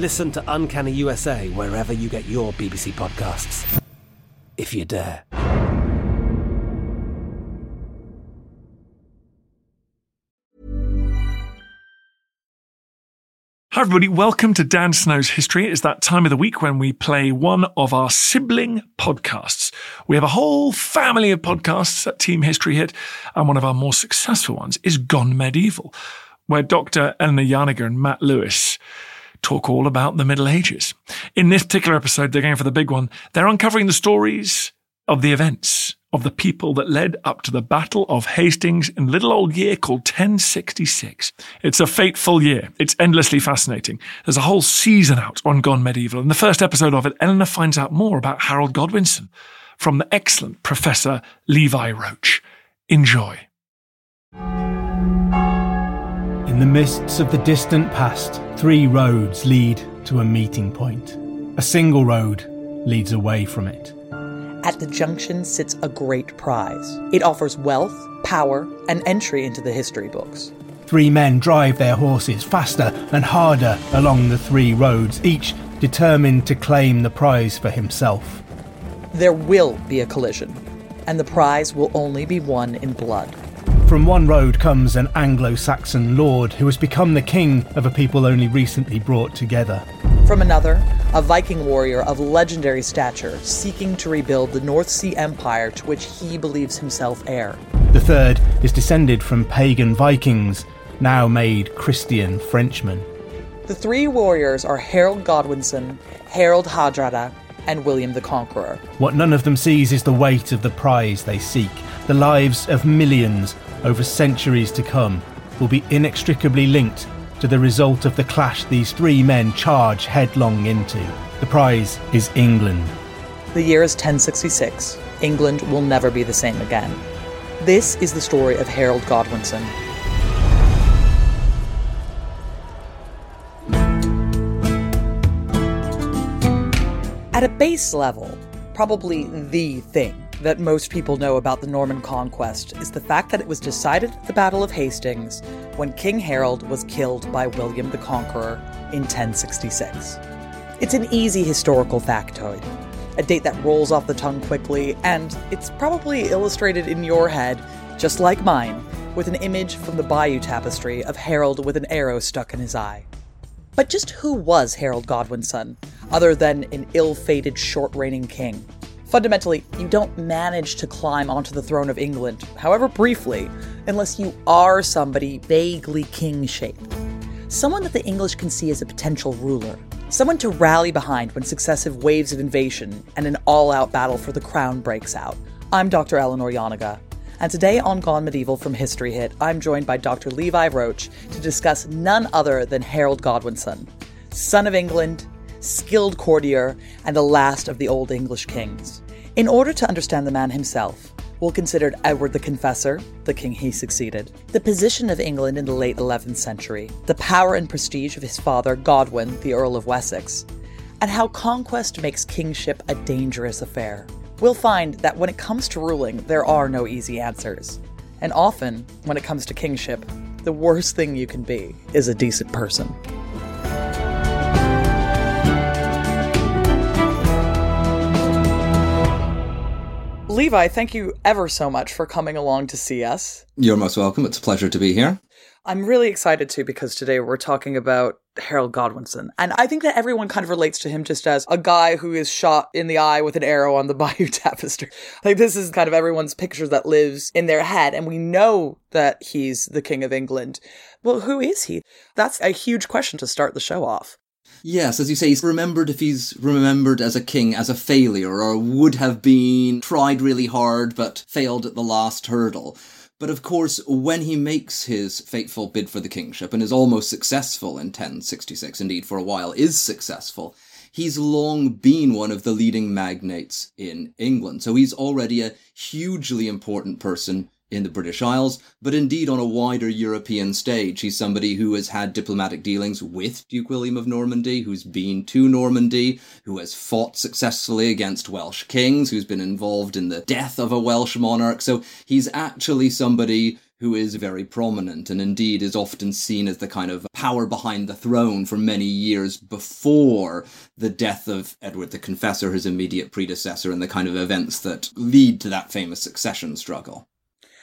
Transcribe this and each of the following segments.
Listen to Uncanny USA wherever you get your BBC podcasts, if you dare. Hi, everybody. Welcome to Dan Snow's History. It's that time of the week when we play one of our sibling podcasts. We have a whole family of podcasts at Team History Hit, and one of our more successful ones is Gone Medieval, where Dr. Eleanor Janega and Matt Lewis talk all about the Middle Ages. In this particular episode, they're going for the big one. They're uncovering the stories of the events of the people that led up to the Battle of Hastings in little old year called 1066. It's a fateful year. It's endlessly fascinating. There's a whole season out on Gone Medieval. In the first episode of it, Eleanor finds out more about Harold Godwinson from the excellent Professor Levi Roach. Enjoy. In the mists of the distant past, three roads lead to a meeting point. A single road leads away from it. At the junction sits a great prize. It offers wealth, power, and entry into the history books. Three men drive their horses faster and harder along the three roads, each determined to claim the prize for himself. There will be a collision, and the prize will only be won in blood. From one road comes an Anglo Saxon lord who has become the king of a people only recently brought together. From another, a Viking warrior of legendary stature seeking to rebuild the North Sea Empire to which he believes himself heir. The third is descended from pagan Vikings, now made Christian Frenchmen. The three warriors are Harold Godwinson, Harald Hardrada, and William the Conqueror. What none of them sees is the weight of the prize they seek. The lives of millions over centuries to come will be inextricably linked to the result of the clash these three men charge headlong into. The prize is England. The year is 1066. England will never be the same again. This is the story of Harold Godwinson. At a base level, probably the thing that most people know about the Norman conquest is the fact that it was decided at the Battle of Hastings when King Harold was killed by William the Conqueror in 1066. It's an easy historical factoid, a date that rolls off the tongue quickly, and it's probably illustrated in your head, just like mine, with an image from the Bayeux Tapestry of Harold with an arrow stuck in his eye. But just who was Harold Godwinson, other than an ill fated short reigning king? Fundamentally, you don't manage to climb onto the throne of England, however briefly, unless you are somebody vaguely king shaped. Someone that the English can see as a potential ruler. Someone to rally behind when successive waves of invasion and an all out battle for the crown breaks out. I'm Dr. Eleanor Janega, and today on Gone Medieval from History Hit, I'm joined by Dr. Levi Roach to discuss none other than Harold Godwinson, son of England, skilled courtier, and the last of the Old English kings. In order to understand the man himself, we'll consider Edward the Confessor, the king he succeeded, the position of England in the late 11th century, the power and prestige of his father, Godwin, the Earl of Wessex, and how conquest makes kingship a dangerous affair. We'll find that when it comes to ruling, there are no easy answers. And often, when it comes to kingship, the worst thing you can be is a decent person. Levi, thank you ever so much for coming along to see us. You're most welcome. It's a pleasure to be here. I'm really excited too because today we're talking about Harold Godwinson. And I think that everyone kind of relates to him just as a guy who is shot in the eye with an arrow on the Bayeux Tapestry. Like this is kind of everyone's picture that lives in their head. And we know that he's the King of England. Well, who is he? That's a huge question to start the show off. Yes, as you say, he's remembered if he's remembered as a king as a failure or would have been tried really hard but failed at the last hurdle. But of course, when he makes his fateful bid for the kingship and is almost successful in 1066, indeed for a while is successful, he's long been one of the leading magnates in England. So he's already a hugely important person in the British Isles, but indeed on a wider European stage. He's somebody who has had diplomatic dealings with Duke William of Normandy, who's been to Normandy, who has fought successfully against Welsh kings, who's been involved in the death of a Welsh monarch. So he's actually somebody who is very prominent and indeed is often seen as the kind of power behind the throne for many years before the death of Edward the Confessor, his immediate predecessor, and the kind of events that lead to that famous succession struggle.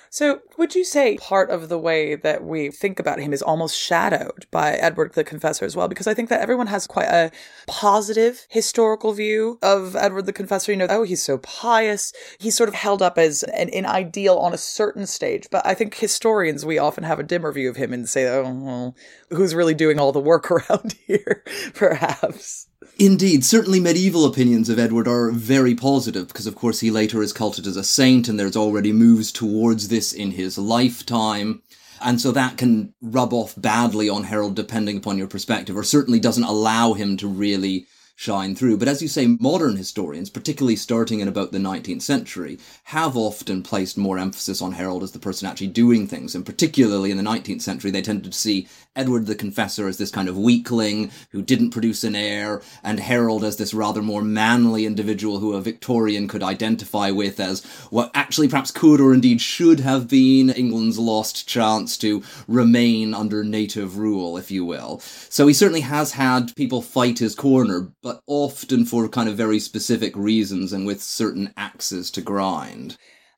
So, would you say part of the way that we think about him is almost shadowed by Edward the Confessor as well? Because I think that everyone has quite a positive historical view of Edward the Confessor. You know, oh, he's so pious. He's sort of held up as an, an ideal on a certain stage. But I think historians, we often have a dimmer view of him and say, oh, well, who's really doing all the work around here, perhaps? Indeed, certainly medieval opinions of Edward are very positive because, of course, he later is culted as a saint and there's already moves towards this in his lifetime. And so that can rub off badly on Harold depending upon your perspective, or certainly doesn't allow him to really shine through. But as you say, modern historians, particularly starting in about the 19th century, have often placed more emphasis on Harold as the person actually doing things. And particularly in the 19th century, they tended to see Edward the Confessor as this kind of weakling who didn't produce an heir, and Harold as this rather more manly individual who a Victorian could identify with as what actually perhaps could or indeed should have been England's lost chance to remain under native rule, if you will. So he certainly has had people fight his corner, but often for kind of very specific reasons and with certain axes to grind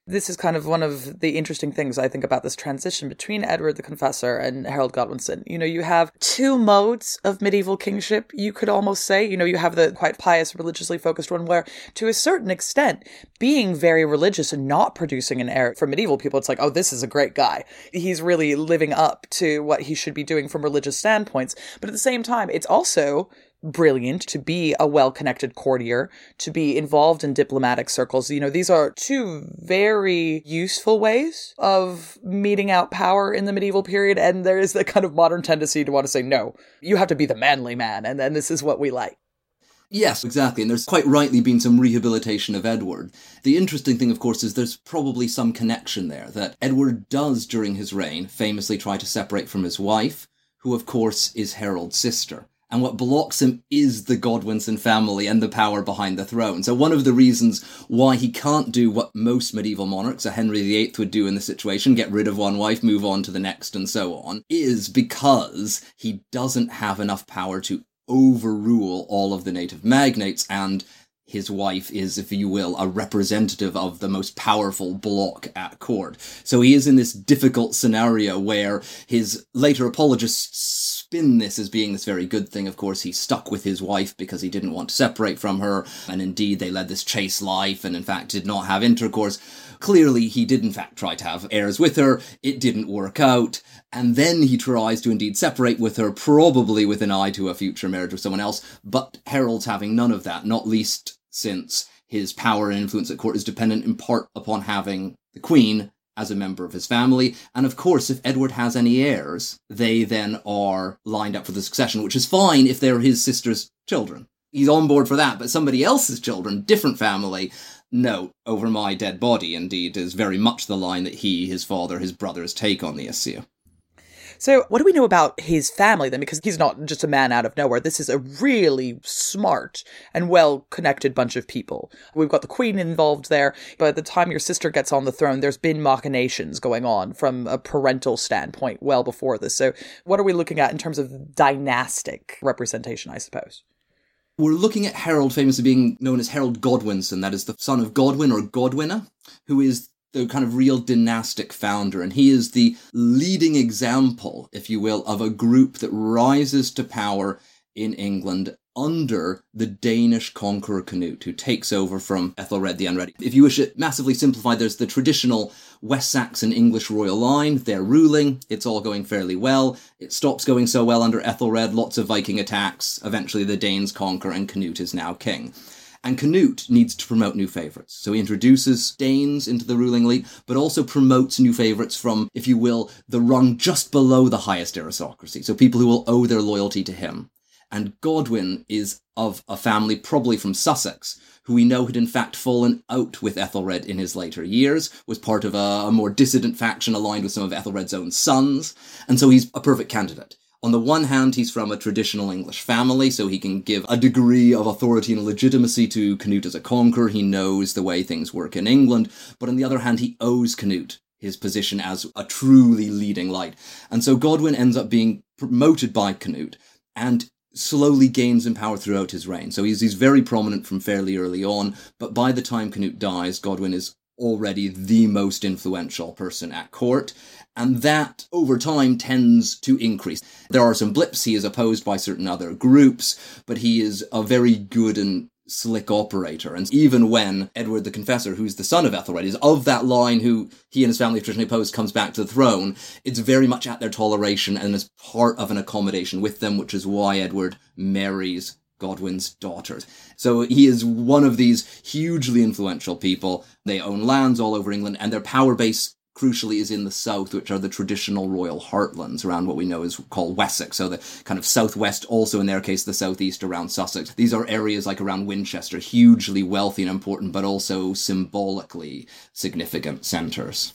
this is kind of one of the interesting things I think about this transition between Edward the Confessor and Harold Godwinson. You know, you have two modes of medieval kingship, you could almost say. You know, you have the quite pious, religiously focused one where, to a certain extent, being very religious and not producing an heir for medieval people, it's like, oh, this is a great guy. He's really living up to what he should be doing from religious standpoints. But at the same time, it's also brilliant, to be a well connected courtier, to be involved in diplomatic circles. You know, these are two very useful ways of meting out power in the medieval period. And there is the kind of modern tendency to want to say, no, you have to be the manly man. And then this is what we like. Yes, exactly. And there's quite rightly been some rehabilitation of Edward. The interesting thing, of course, is there's probably some connection there that Edward does during his reign famously try to separate from his wife, who, of course, is Harold's sister and what blocks him is the Godwinson family and the power behind the throne. So one of the reasons why he can't do what most medieval monarchs, a Henry VIII, would do in the situation, get rid of one wife, move on to the next, and so on, is because he doesn't have enough power to overrule all of the native magnates and his wife is, if you will, a representative of the most powerful bloc at court. So he is in this difficult scenario where his later apologists spin this as being this very good thing. Of course, he stuck with his wife because he didn't want to separate from her, and indeed they led this chaste life and in fact did not have intercourse. Clearly, he did in fact try to have heirs with her. It didn't work out. And then he tries to indeed separate with her, probably with an eye to a future marriage with someone else. But Harold's having none of that, not least since his power and influence at court is dependent in part upon having the Queen as a member of his family. And of course, if Edward has any heirs, they then are lined up for the succession, which is fine if they're his sister's children. He's on board for that, but somebody else's children, different family, no, over my dead body, indeed, is very much the line that he, his father, his brothers take on the issue. So, what do we know about his family then? Because he's not just a man out of nowhere. This is a really smart and well connected bunch of people. We've got the queen involved there. By the time your sister gets on the throne, there's been machinations going on from a parental standpoint well before this. So, what are we looking at in terms of dynastic representation, I suppose? We're looking at Harold famously being known as Harold Godwinson, that is the son of Godwin or Godwine, who is the kind of real dynastic founder, and he is the leading example, if you will, of a group that rises to power in England under the Danish conqueror Canute, who takes over from Ethelred the Unready. If you wish it massively simplified, there's the traditional West Saxon English royal line. They're ruling. It's all going fairly well. It stops going so well under Ethelred. Lots of Viking attacks. Eventually, the Danes conquer, and Canute is now king. And Canute needs to promote new favorites. So he introduces Danes into the ruling elite, but also promotes new favorites from, if you will, the rung just below the highest aristocracy. So people who will owe their loyalty to him. And Godwin is of a family probably from Sussex, who we know had in fact fallen out with Ethelred in his later years, was part of a, a more dissident faction aligned with some of Ethelred's own sons, and so he's a perfect candidate. On the one hand, he's from a traditional English family, so he can give a degree of authority and legitimacy to Canute as a conqueror. He knows the way things work in England. But on the other hand, he owes Canute his position as a truly leading light. And so Godwin ends up being promoted by Canute and slowly gains in power throughout his reign. So he's, he's very prominent from fairly early on, but by the time Canute dies, Godwin is already the most influential person at court and that over time tends to increase. There are some blips, he is opposed by certain other groups, but he is a very good and slick operator. And even when Edward the Confessor, who's the son of Ethelred, is of that line who he and his family traditionally opposed, comes back to the throne, it's very much at their toleration and as part of an accommodation with them, which is why Edward marries Godwin's daughters. So he is one of these hugely influential people. They own lands all over England and their power base crucially is in the south, which are the traditional royal heartlands around what we know is called Wessex. So the kind of southwest, also in their case, the southeast around Sussex. These are areas like around Winchester, hugely wealthy and important, but also symbolically significant centres.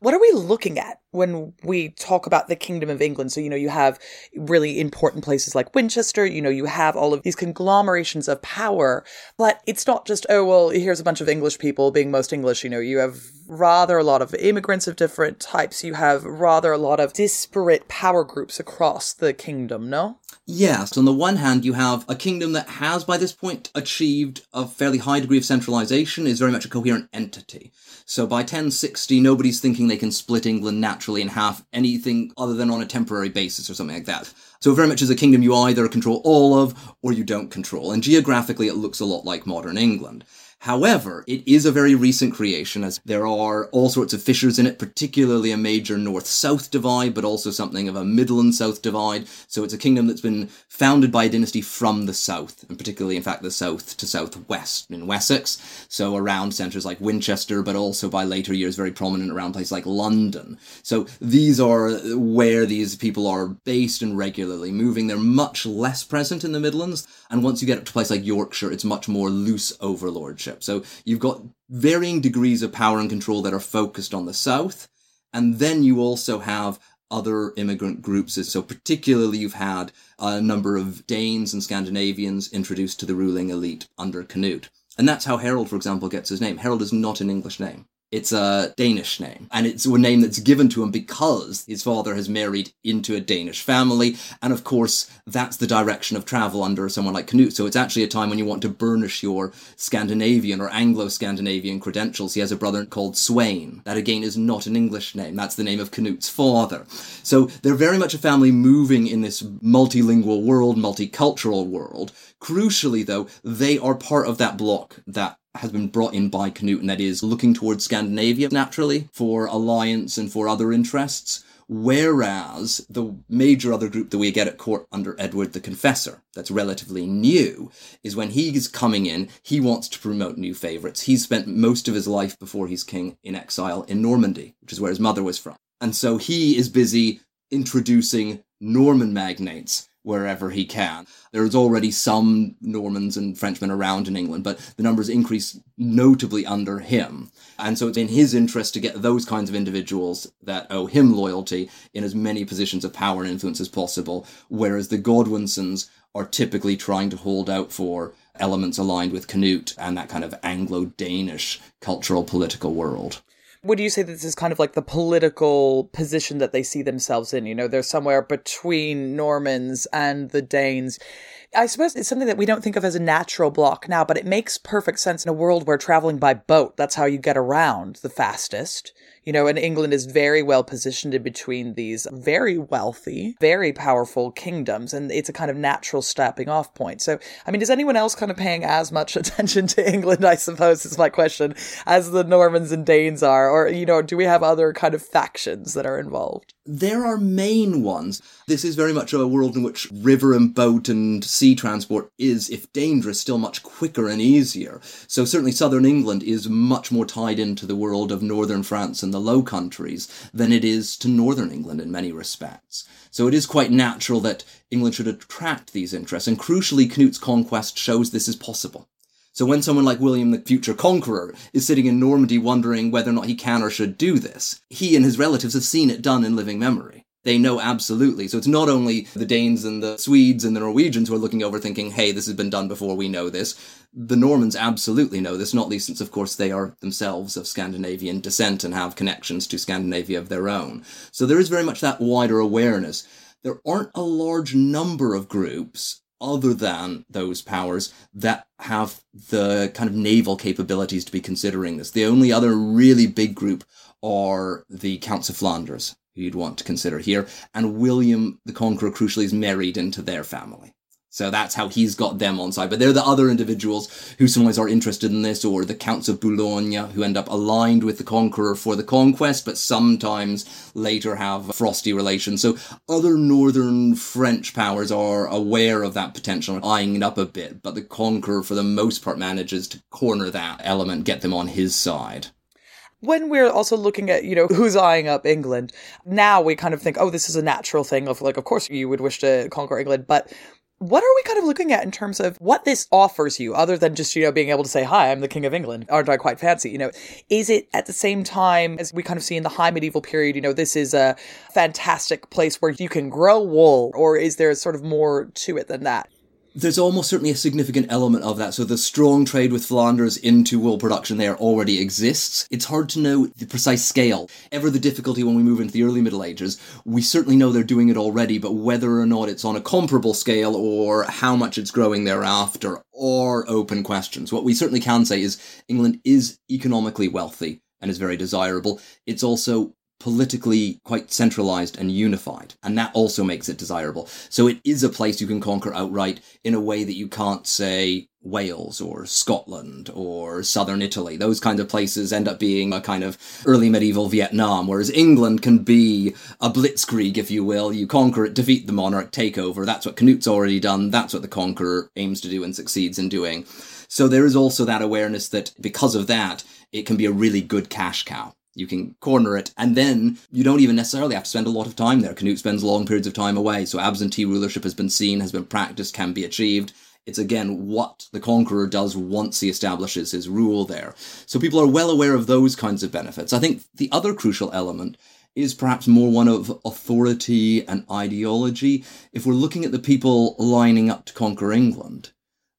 What are we looking at when we talk about the Kingdom of England? So, you know, you have really important places like Winchester, you know, you have all of these conglomerations of power, but it's not just, oh, well, here's a bunch of English people being most English. You know, you have rather a lot of immigrants of different types. You have rather a lot of disparate power groups across the kingdom, no? Yes. On the one hand, you have a kingdom that has, by this point, achieved a fairly high degree of centralization, is very much a coherent entity. So by 1060, nobody's thinking they can split England naturally in half, anything other than on a temporary basis or something like that. So very much as a kingdom you either control all of or you don't control. And geographically, it looks a lot like modern England. However, it is a very recent creation as there are all sorts of fissures in it, particularly a major north-south divide, but also something of a Midland-south divide. So it's a kingdom that's been founded by a dynasty from the south, and particularly, in fact, the south to southwest in Wessex. So around centres like Winchester, but also by later years very prominent around places like London. So these are where these people are based and regularly moving. They're much less present in the Midlands, and once you get up to a place like Yorkshire, it's much more loose overlordship. So you've got varying degrees of power and control that are focused on the South. And then you also have other immigrant groups. So particularly you've had a number of Danes and Scandinavians introduced to the ruling elite under Canute. And that's how Harold, for example, gets his name. Harold is not an English name. It's a Danish name, and it's a name that's given to him because his father has married into a Danish family, and of course, that's the direction of travel under someone like Canute. So it's actually a time when you want to burnish your Scandinavian or Anglo-Scandinavian credentials. He has a brother called Sweyn. That again is not an English name. That's the name of Canute's father. So they're very much a family moving in this multilingual world, multicultural world. Crucially, though, they are part of that block that has been brought in by Canute, and that is looking towards Scandinavia naturally for alliance and for other interests. Whereas the major other group that we get at court under Edward the Confessor, that's relatively new, is when he's coming in, he wants to promote new favourites. He's spent most of his life before he's king in exile in Normandy, which is where his mother was from. And so he is busy introducing Norman magnates wherever he can. There's already some Normans and Frenchmen around in England, but the numbers increase notably under him. And so it's in his interest to get those kinds of individuals that owe him loyalty in as many positions of power and influence as possible, whereas the Godwinsons are typically trying to hold out for elements aligned with Canute and that kind of Anglo-Danish cultural political world. Would you say this is kind of like the political position that they see themselves in? You know, they're somewhere between Normans and the Danes. I suppose it's something that we don't think of as a natural block now, but it makes perfect sense in a world where traveling by boat, that's how you get around the fastest. You know, and England is very well positioned in between these very wealthy, very powerful kingdoms, and it's a kind of natural stepping off point. So, I mean, is anyone else kind of paying as much attention to England, I suppose, is my question, as the Normans and Danes are? Or, you know, do we have other kind of factions that are involved? There are main ones. This is very much a world in which river and boat and sea transport is, if dangerous, still much quicker and easier. So certainly southern England is much more tied into the world of northern France and the Low Countries than it is to northern England in many respects. So it is quite natural that England should attract these interests, and crucially, Knut's conquest shows this is possible. So when someone like William the future conqueror is sitting in Normandy wondering whether or not he can or should do this, he and his relatives have seen it done in living memory. They know absolutely. So it's not only the Danes and the Swedes and the Norwegians who are looking over thinking, hey, this has been done before, we know this. The Normans absolutely know this, not least since, of course, they are themselves of Scandinavian descent and have connections to Scandinavia of their own. So there is very much that wider awareness. There aren't a large number of groups other than those powers that have the kind of naval capabilities to be considering this. The only other really big group are the Counts of Flanders, you'd want to consider here, and William the Conqueror crucially is married into their family. So that's how he's got them on side. But they're the other individuals who sometimes are interested in this, or the Counts of Boulogne, who end up aligned with the Conqueror for the conquest, but sometimes later have frosty relations. So other northern French powers are aware of that potential eyeing it up a bit, but the Conqueror, for the most part, manages to corner that element, get them on his side when we're also looking at, you know, who's eyeing up England, now we kind of think, oh, this is a natural thing of like, of course you would wish to conquer England, but what are we kind of looking at in terms of what this offers you other than just you know being able to say hi i'm the king of england. Aren't i quite fancy? You know is it at the same time as we kind of see in the high medieval period you know this is a fantastic place where you can grow wool or is there sort of more to it than that there's almost certainly a significant element of that. So the strong trade with Flanders into wool production there already exists. It's hard to know the precise scale. Ever the difficulty when we move into the early Middle Ages. We certainly know they're doing it already, but whether or not it's on a comparable scale or how much it's growing thereafter are open questions. What we certainly can say is England is economically wealthy and is very desirable. It's also politically quite centralized and unified. And that also makes it desirable. So it is a place you can conquer outright in a way that you can't say Wales or Scotland or southern Italy. Those kinds of places end up being a kind of early medieval Vietnam, whereas England can be a blitzkrieg, if you will. You conquer it, defeat the monarch, take over. That's what Canute's already done. That's what the conqueror aims to do and succeeds in doing. So there is also that awareness that because of that, it can be a really good cash cow. You can corner it, and then you don't even necessarily have to spend a lot of time there. Canute spends long periods of time away, so absentee rulership has been seen, has been practiced, can be achieved. It's again what the conqueror does once he establishes his rule there. So people are well aware of those kinds of benefits. I think the other crucial element is perhaps more one of authority and ideology. If we're looking at the people lining up to conquer England,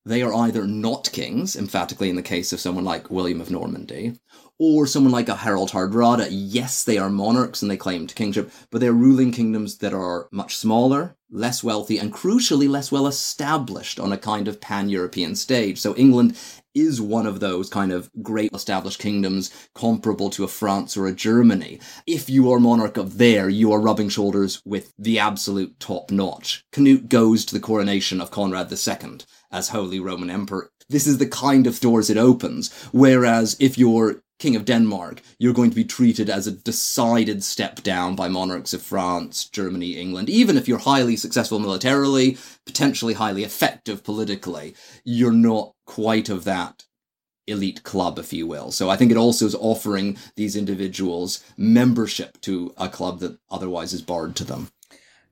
they are either not kings, emphatically in the case of someone like William of Normandy, or someone like a Harald Hardrada. Yes, they are monarchs and they claimed kingship, but they're ruling kingdoms that are much smaller, less wealthy, and crucially less well established on a kind of pan-European stage. So England is one of those kind of great established kingdoms comparable to a France or a Germany. If you are monarch of there, you are rubbing shoulders with the absolute top notch. Canute goes to the coronation of Conrad II as Holy Roman Emperor. This is the kind of doors it opens. Whereas if you're King of Denmark, you're going to be treated as a decided step down by monarchs of France, Germany, England. Even if you're highly successful militarily, potentially highly effective politically, you're not quite of that elite club, if you will. So I think it also is offering these individuals membership to a club that otherwise is barred to them.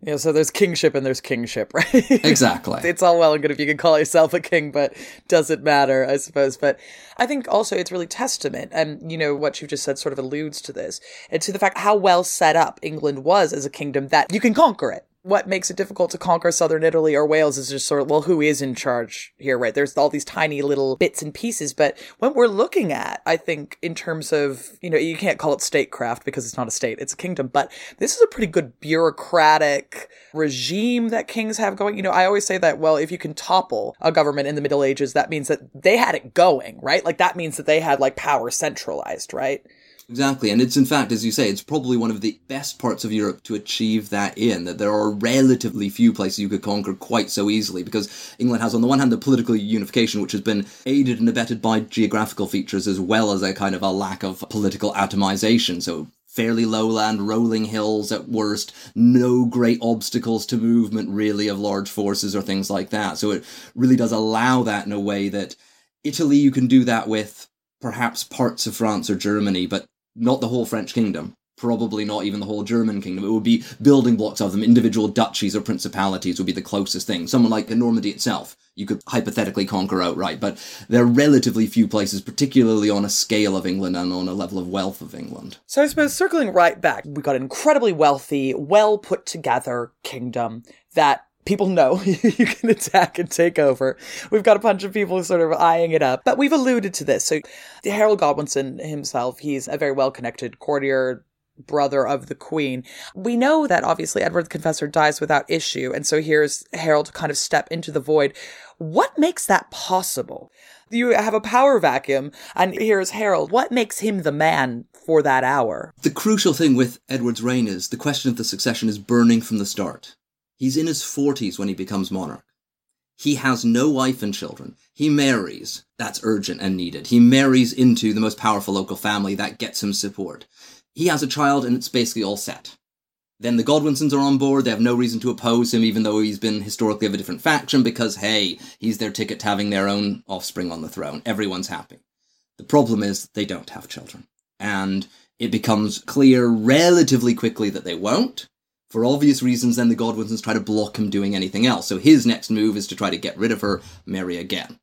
Yeah, so there's kingship and there's kingship, right? Exactly. it's all well and good if you can call yourself a king, but doesn't matter, I suppose. But I think also it's really testament, and you know what you've just said sort of alludes to this, and to the fact how well set up England was as a kingdom that you can conquer it what makes it difficult to conquer southern Italy or Wales is just sort of, well, who is in charge here, right? There's all these tiny little bits and pieces. But what we're looking at, I think, in terms of, you know, you can't call it statecraft because it's not a state, it's a kingdom, but this is a pretty good bureaucratic regime that kings have going. You know, I always say that, well, if you can topple a government in the Middle Ages, that means that they had it going, right? Like that means that they had like power centralized, right? Exactly, and it's in fact, as you say, it's probably one of the best parts of Europe to achieve that in, that there are relatively few places you could conquer quite so easily, because England has, on the one hand, the political unification, which has been aided and abetted by geographical features as well as a kind of a lack of political atomization. So fairly lowland, rolling hills at worst, no great obstacles to movement really of large forces or things like that. So it really does allow that in a way that Italy you can do that with perhaps parts of France or Germany, but not the whole French kingdom, probably not even the whole German kingdom. It would be building blocks of them. Individual duchies or principalities would be the closest thing. Someone like Normandy itself, you could hypothetically conquer outright, but there are relatively few places, particularly on a scale of England and on a level of wealth of England. So I suppose circling right back, we got an incredibly wealthy, well put together kingdom that people know you can attack and take over. We've got a bunch of people sort of eyeing it up, but we've alluded to this. So Harold Godwinson himself, he's a very well connected courtier, brother of the queen. We know that obviously Edward the Confessor dies without issue, and so here's Harold kind of step into the void. What makes that possible? You have a power vacuum, and here's Harold. What makes him the man for that hour? The crucial thing with Edward's reign is the question of the succession is burning from the start. He's in his 40s when he becomes monarch. He has no wife and children. He marries. That's urgent and needed. He marries into the most powerful local family. That gets him support. He has a child and it's basically all set. Then the Godwinsons are on board. They have no reason to oppose him, even though he's been historically of a different faction, because hey, he's their ticket to having their own offspring on the throne. Everyone's happy. The problem is they don't have children. And it becomes clear relatively quickly that they won't. For obvious reasons, then the Godwinsons try to block him doing anything else. So his next move is to try to get rid of her, marry again.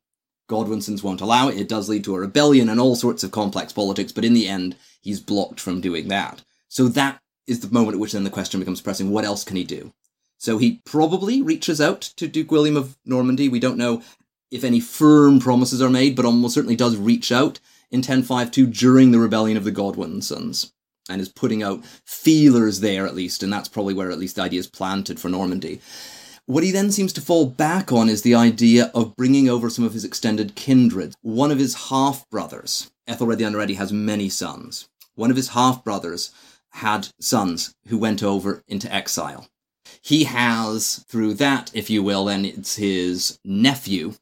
Godwinsons won't allow it. It does lead to a rebellion and all sorts of complex politics, but in the end, he's blocked from doing that. So that is the moment at which then the question becomes pressing what else can he do? So he probably reaches out to Duke William of Normandy. We don't know if any firm promises are made, but almost certainly does reach out in 1052 during the rebellion of the Godwinsons and is putting out feelers there at least, and that's probably where at least the idea is planted for Normandy. What he then seems to fall back on is the idea of bringing over some of his extended kindred. One of his half brothers, Ethelred the Unready, has many sons. One of his half brothers had sons who went over into exile. He has, through that, if you will, then it's his nephew,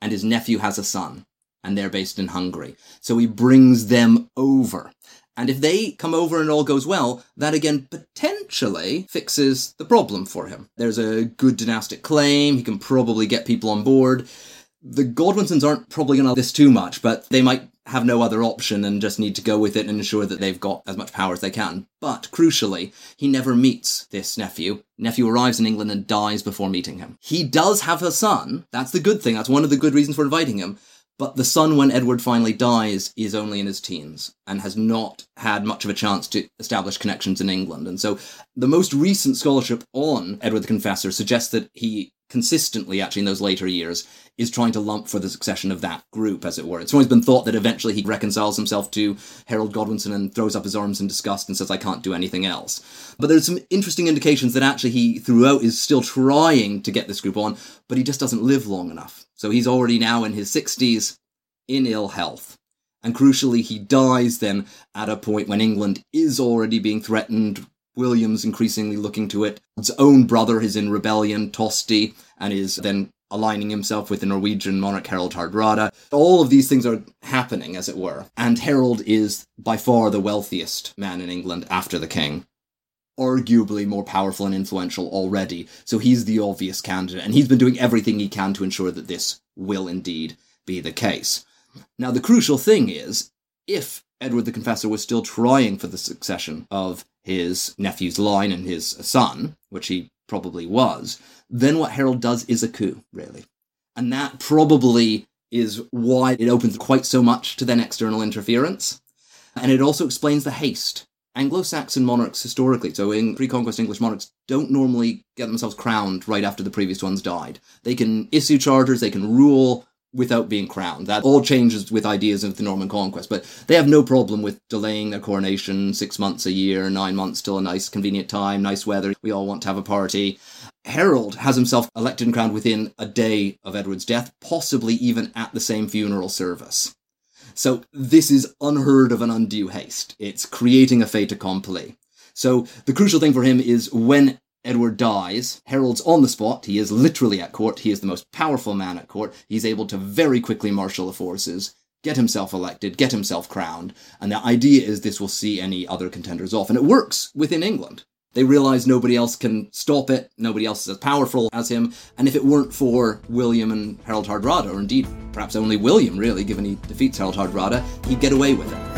and his nephew has a son, and they're based in Hungary. So he brings them over. And if they come over and all goes well, that again potentially fixes the problem for him. There's a good dynastic claim, he can probably get people on board. The Godwinsons aren't probably going to this too much, but they might have no other option and just need to go with it and ensure that they've got as much power as they can. But crucially, he never meets this nephew. Nephew arrives in England and dies before meeting him. He does have a son. That's the good thing. That's one of the good reasons for inviting him. But the son, when Edward finally dies, is only in his teens and has not had much of a chance to establish connections in England. And so the most recent scholarship on Edward the Confessor suggests that he consistently, actually, in those later years, is trying to lump for the succession of that group, as it were. It's always been thought that eventually he reconciles himself to Harold Godwinson and throws up his arms in disgust and says, I can't do anything else. But there's some interesting indications that actually he, throughout, is still trying to get this group on, but he just doesn't live long enough. So he's already now in his 60s in ill health. And crucially, he dies then at a point when England is already being threatened. William's increasingly looking to it. His own brother is in rebellion, Tostig, and is then aligning himself with the Norwegian monarch Harald Hardrada. All of these things are happening, as it were. And Harold is by far the wealthiest man in England after the king arguably more powerful and influential already. So he's the obvious candidate, and he's been doing everything he can to ensure that this will indeed be the case. Now, the crucial thing is if Edward the Confessor was still trying for the succession of his nephew's line and his son, which he probably was, then what Harold does is a coup, really. And that probably is why it opens quite so much to then external interference. And it also explains the haste Anglo Saxon monarchs historically, so in pre conquest English monarchs, don't normally get themselves crowned right after the previous ones died. They can issue charters, they can rule without being crowned. That all changes with ideas of the Norman conquest, but they have no problem with delaying their coronation six months a year, nine months till a nice convenient time, nice weather. We all want to have a party. Harold has himself elected and crowned within a day of Edward's death, possibly even at the same funeral service. So this is unheard of an undue haste. It's creating a fait accompli. So the crucial thing for him is when Edward dies, Harold's on the spot. He is literally at court. He is the most powerful man at court. He's able to very quickly marshal the forces, get himself elected, get himself crowned. And the idea is this will see any other contenders off. And it works within England. They realize nobody else can stop it, nobody else is as powerful as him, and if it weren't for William and Harald Hardrada, or indeed perhaps only William really, given he defeats Harald Hardrada, he'd get away with it.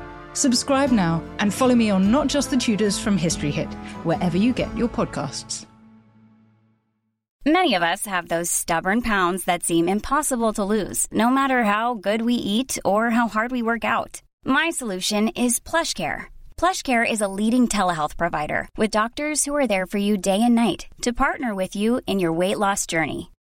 Subscribe now and follow me on Not Just the Tudors from History Hit, wherever you get your podcasts. Many of us have those stubborn pounds that seem impossible to lose, no matter how good we eat or how hard we work out. My solution is PlushCare. PlushCare is a leading telehealth provider with doctors who are there for you day and night to partner with you in your weight loss journey.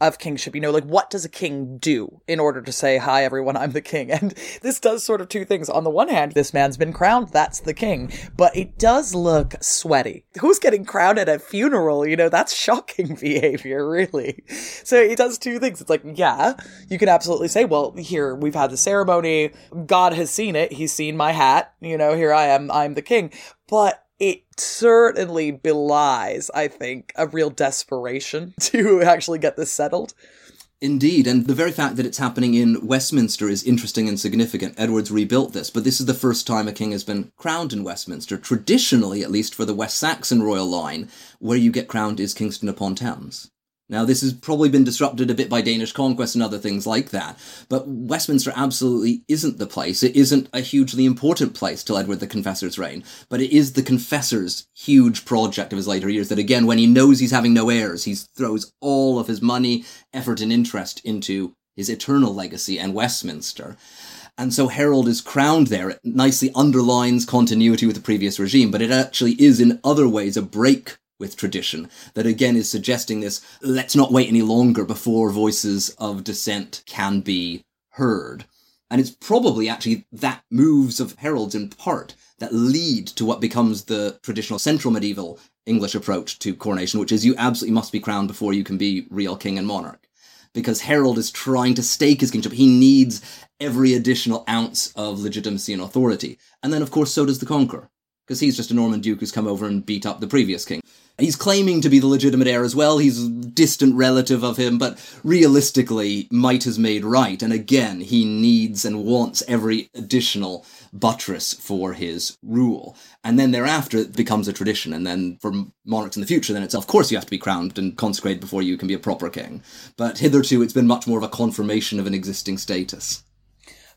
of kingship. You know, like what does a king do in order to say, hi, everyone, I'm the king? And this does sort of two things. On the one hand, this man's been crowned, that's the king. But it does look sweaty. Who's getting crowned at a funeral? You know, that's shocking behavior, really. So it does two things. It's like, yeah, you can absolutely say, well, here, we've had the ceremony. God has seen it. He's seen my hat. You know, here I am. I'm the king. But it certainly belies, I think, a real desperation to actually get this settled. Indeed, and the very fact that it's happening in Westminster is interesting and significant. Edward's rebuilt this, but this is the first time a king has been crowned in Westminster, traditionally, at least for the West Saxon royal line, where you get crowned is Kingston upon Thames. Now, this has probably been disrupted a bit by Danish conquest and other things like that, but Westminster absolutely isn't the place. It isn't a hugely important place till Edward the Confessor's reign, but it is the Confessor's huge project of his later years that, again, when he knows he's having no heirs, he throws all of his money, effort, and interest into his eternal legacy and Westminster. And so Harold is crowned there. It nicely underlines continuity with the previous regime, but it actually is in other ways a break with tradition that again is suggesting this let's not wait any longer before voices of dissent can be heard. And it's probably actually that moves of Harold's in part that lead to what becomes the traditional central medieval English approach to coronation, which is you absolutely must be crowned before you can be real king and monarch. Because Harold is trying to stake his kingship. He needs every additional ounce of legitimacy and authority. And then, of course, so does the conqueror. Because he's just a Norman duke who's come over and beat up the previous king. He's claiming to be the legitimate heir as well. He's a distant relative of him, but realistically, might has made right. And again, he needs and wants every additional buttress for his rule. And then thereafter, it becomes a tradition. And then for monarchs in the future, then it's, of course, you have to be crowned and consecrated before you can be a proper king. But hitherto, it's been much more of a confirmation of an existing status.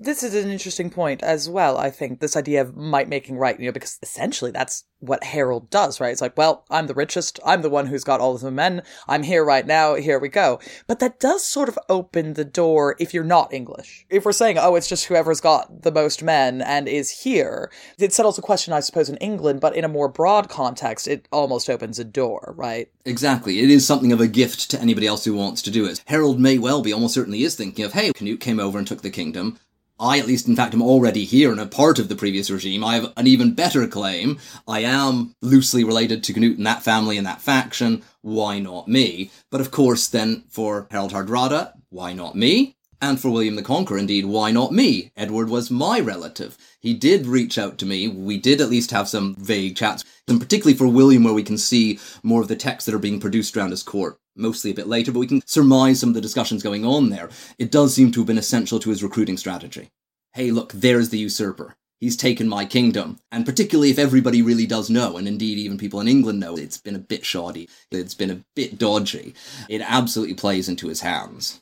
This is an interesting point as well, I think, this idea of might making right, you know, because essentially that's what Harold does, right? It's like, well, I'm the richest, I'm the one who's got all of the men, I'm here right now, here we go. But that does sort of open the door if you're not English. If we're saying, oh, it's just whoever's got the most men and is here, it settles the question, I suppose, in England, but in a more broad context, it almost opens a door, right? Exactly. It is something of a gift to anybody else who wants to do it. Harold may well be, almost certainly is thinking of, hey, Canute came over and took the kingdom. I, at least, in fact, am already here and a part of the previous regime. I have an even better claim. I am loosely related to Canute and that family and that faction. Why not me? But of course, then for Harald Hardrada, why not me? And for William the Conqueror, indeed, why not me? Edward was my relative. He did reach out to me. We did at least have some vague chats, and particularly for William, where we can see more of the texts that are being produced around his court mostly a bit later, but we can surmise some of the discussions going on there. It does seem to have been essential to his recruiting strategy. Hey, look, there's the usurper. He's taken my kingdom. And particularly if everybody really does know, and indeed even people in England know, it's been a bit shoddy, it's been a bit dodgy, it absolutely plays into his hands.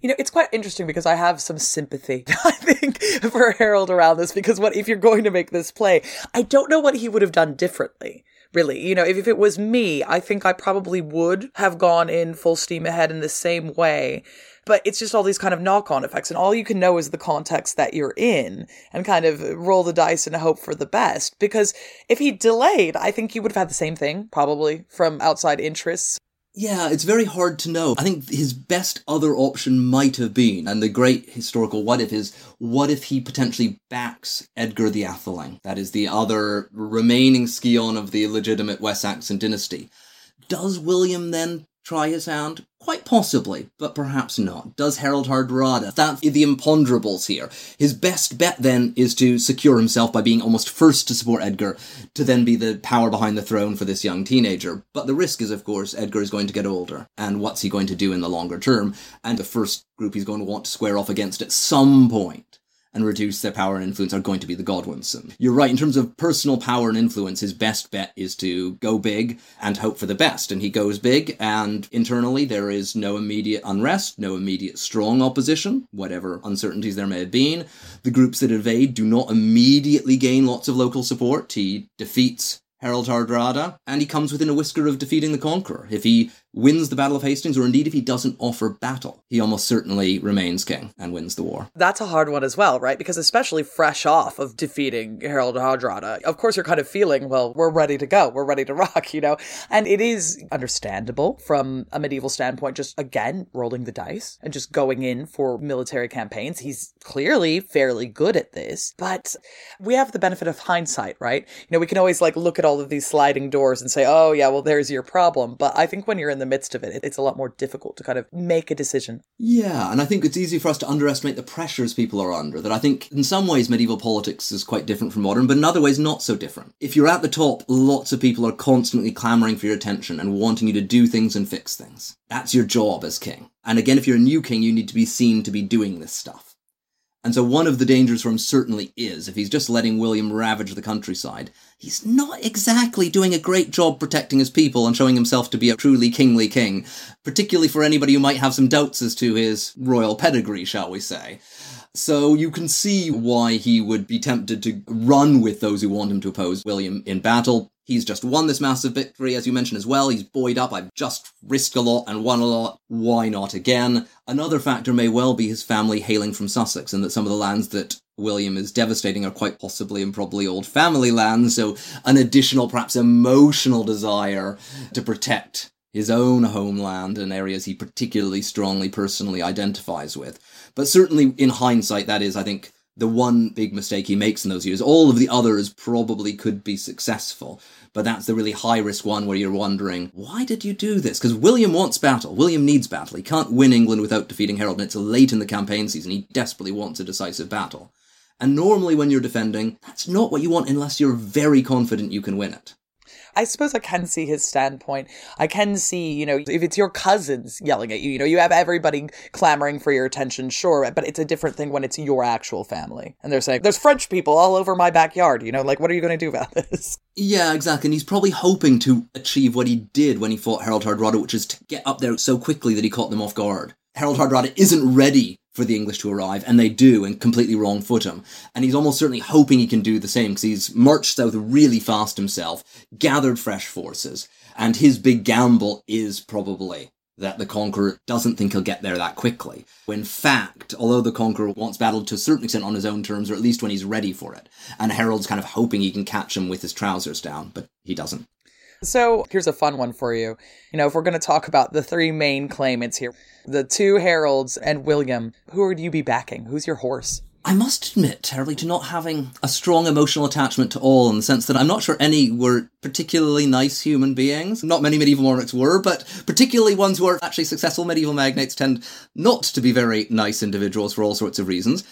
You know, it's quite interesting because I have some sympathy, I think, for Harold around this because what if you're going to make this play? I don't know what he would have done differently really. You know, if, if it was me, I think I probably would have gone in full steam ahead in the same way. But it's just all these kind of knock on effects, and all you can know is the context that you're in and kind of roll the dice and hope for the best. Because if he delayed, I think he would have had the same thing, probably, from outside interests. Yeah, it's very hard to know. I think his best other option might have been, and the great historical what if is, what if he potentially backs Edgar the Atheling? That is the other remaining scion of the legitimate West Saxon dynasty. Does William then try his hand? Quite possibly, but perhaps not. Does Harald Hardrada? That's the imponderables here. His best bet then is to secure himself by being almost first to support Edgar, to then be the power behind the throne for this young teenager. But the risk is, of course, Edgar is going to get older, and what's he going to do in the longer term? And the first group he's going to want to square off against at some point and reduce their power and influence are going to be the Godwinson. You're right, in terms of personal power and influence, his best bet is to go big and hope for the best. And he goes big, and internally there is no immediate unrest, no immediate strong opposition, whatever uncertainties there may have been. The groups that invade do not immediately gain lots of local support. He defeats Harald Hardrada, and he comes within a whisker of defeating the Conqueror. If he wins the Battle of Hastings, or indeed if he doesn't offer battle, he almost certainly remains king and wins the war. That's a hard one as well, right? Because especially fresh off of defeating Harald Hardrada, of course you're kind of feeling, well, we're ready to go, we're ready to rock, you know? And it is understandable from a medieval standpoint, just again, rolling the dice and just going in for military campaigns. He's clearly fairly good at this, but we have the benefit of hindsight, right? You know, we can always like look at all of these sliding doors and say, oh yeah, well, there's your problem. But I think when you're in the midst of it, it's a lot more difficult to kind of make a decision. Yeah, and I think it's easy for us to underestimate the pressures people are under. That I think in some ways medieval politics is quite different from modern, but in other ways not so different. If you're at the top, lots of people are constantly clamoring for your attention and wanting you to do things and fix things. That's your job as king. And again, if you're a new king, you need to be seen to be doing this stuff. And so one of the dangers for him certainly is, if he's just letting William ravage the countryside, he's not exactly doing a great job protecting his people and showing himself to be a truly kingly king, particularly for anybody who might have some doubts as to his royal pedigree, shall we say. So you can see why he would be tempted to run with those who want him to oppose William in battle. He's just won this massive victory, as you mentioned as well. He's buoyed up. I've just risked a lot and won a lot. Why not again? Another factor may well be his family hailing from Sussex, and that some of the lands that William is devastating are quite possibly and probably old family lands. So an additional, perhaps emotional desire to protect his own homeland and areas he particularly strongly personally identifies with. But certainly in hindsight, that is, I think, the one big mistake he makes in those years. All of the others probably could be successful, but that's the really high risk one where you're wondering, why did you do this? Because William wants battle. William needs battle. He can't win England without defeating Harold, and it's late in the campaign season. He desperately wants a decisive battle. And normally, when you're defending, that's not what you want unless you're very confident you can win it. I suppose I can see his standpoint. I can see, you know, if it's your cousins yelling at you, you know, you have everybody clamoring for your attention, sure, but it's a different thing when it's your actual family. And they're saying, there's French people all over my backyard, you know, like, what are you going to do about this? Yeah, exactly. And he's probably hoping to achieve what he did when he fought Harald Hardrada, which is to get up there so quickly that he caught them off guard. Harald Hardrada isn't ready for the English to arrive, and they do, and completely wrong foot him. And he's almost certainly hoping he can do the same, because he's marched south really fast himself, gathered fresh forces, and his big gamble is probably that the Conqueror doesn't think he'll get there that quickly. In fact, although the Conqueror wants battle to a certain extent on his own terms, or at least when he's ready for it, and Harold's kind of hoping he can catch him with his trousers down, but he doesn't. So here's a fun one for you. You know, if we're going to talk about the three main claimants here, the two Harolds and William, who would you be backing? Who's your horse? I must admit, terribly, to not having a strong emotional attachment to all in the sense that I'm not sure any were particularly nice human beings. Not many medieval monarchs were, but particularly ones who are actually successful medieval magnates tend not to be very nice individuals for all sorts of reasons.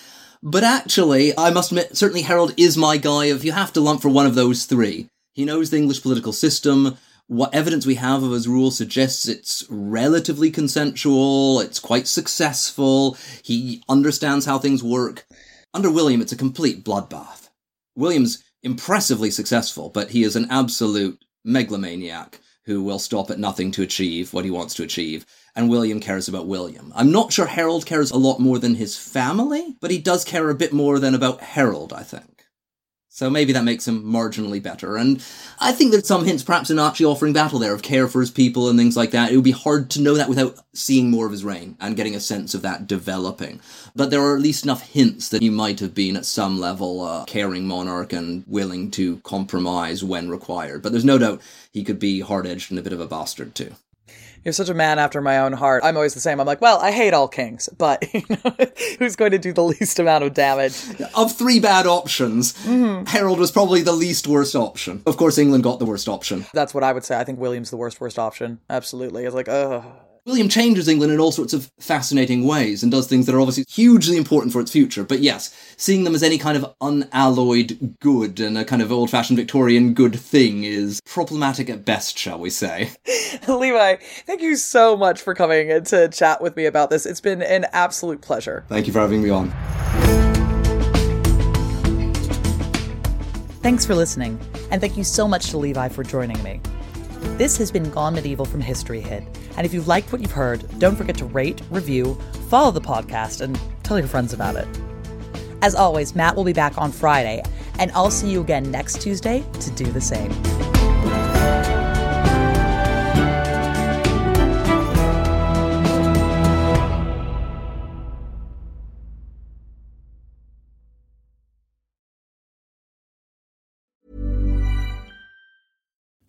But actually, I must admit, certainly Harold is my guy if you have to lump for one of those three. He knows the English political system. What evidence we have of his rule suggests it's relatively consensual, it's quite successful, he understands how things work. Under William, it's a complete bloodbath. William's impressively successful, but he is an absolute megalomaniac who will stop at nothing to achieve what he wants to achieve. And William cares about William. I'm not sure Harold cares a lot more than his family, but he does care a bit more than about Harold, I think. So maybe that makes him marginally better. And I think there's some hints perhaps in actually offering battle there of care for his people and things like that. It would be hard to know that without seeing more of his reign and getting a sense of that developing. But there are at least enough hints that he might have been at some level a caring monarch and willing to compromise when required. But there's no doubt he could be hard edged and a bit of a bastard too you're such a man after my own heart. I'm always the same. I'm like, well, I hate all kings, but you know, who's going to do the least amount of damage? Of three bad options, mm-hmm. Harold was probably the least worst option. Of course, England got the worst option. That's what I would say. I think William's the worst worst option. Absolutely. It's like, ugh. William changes England in all sorts of fascinating ways and does things that are obviously hugely important for its future. But yes, seeing them as any kind of unalloyed good and a kind of old fashioned Victorian good thing is problematic at best, shall we say. Levi, thank you so much for coming in to chat with me about this. It's been an absolute pleasure. Thank you for having me on. Thanks for listening, and thank you so much to Levi for joining me. This has been Gone Medieval from History Hit. And if you've liked what you've heard, don't forget to rate, review, follow the podcast, and tell your friends about it. As always, Matt will be back on Friday, and I'll see you again next Tuesday to do the same.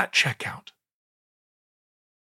at checkout.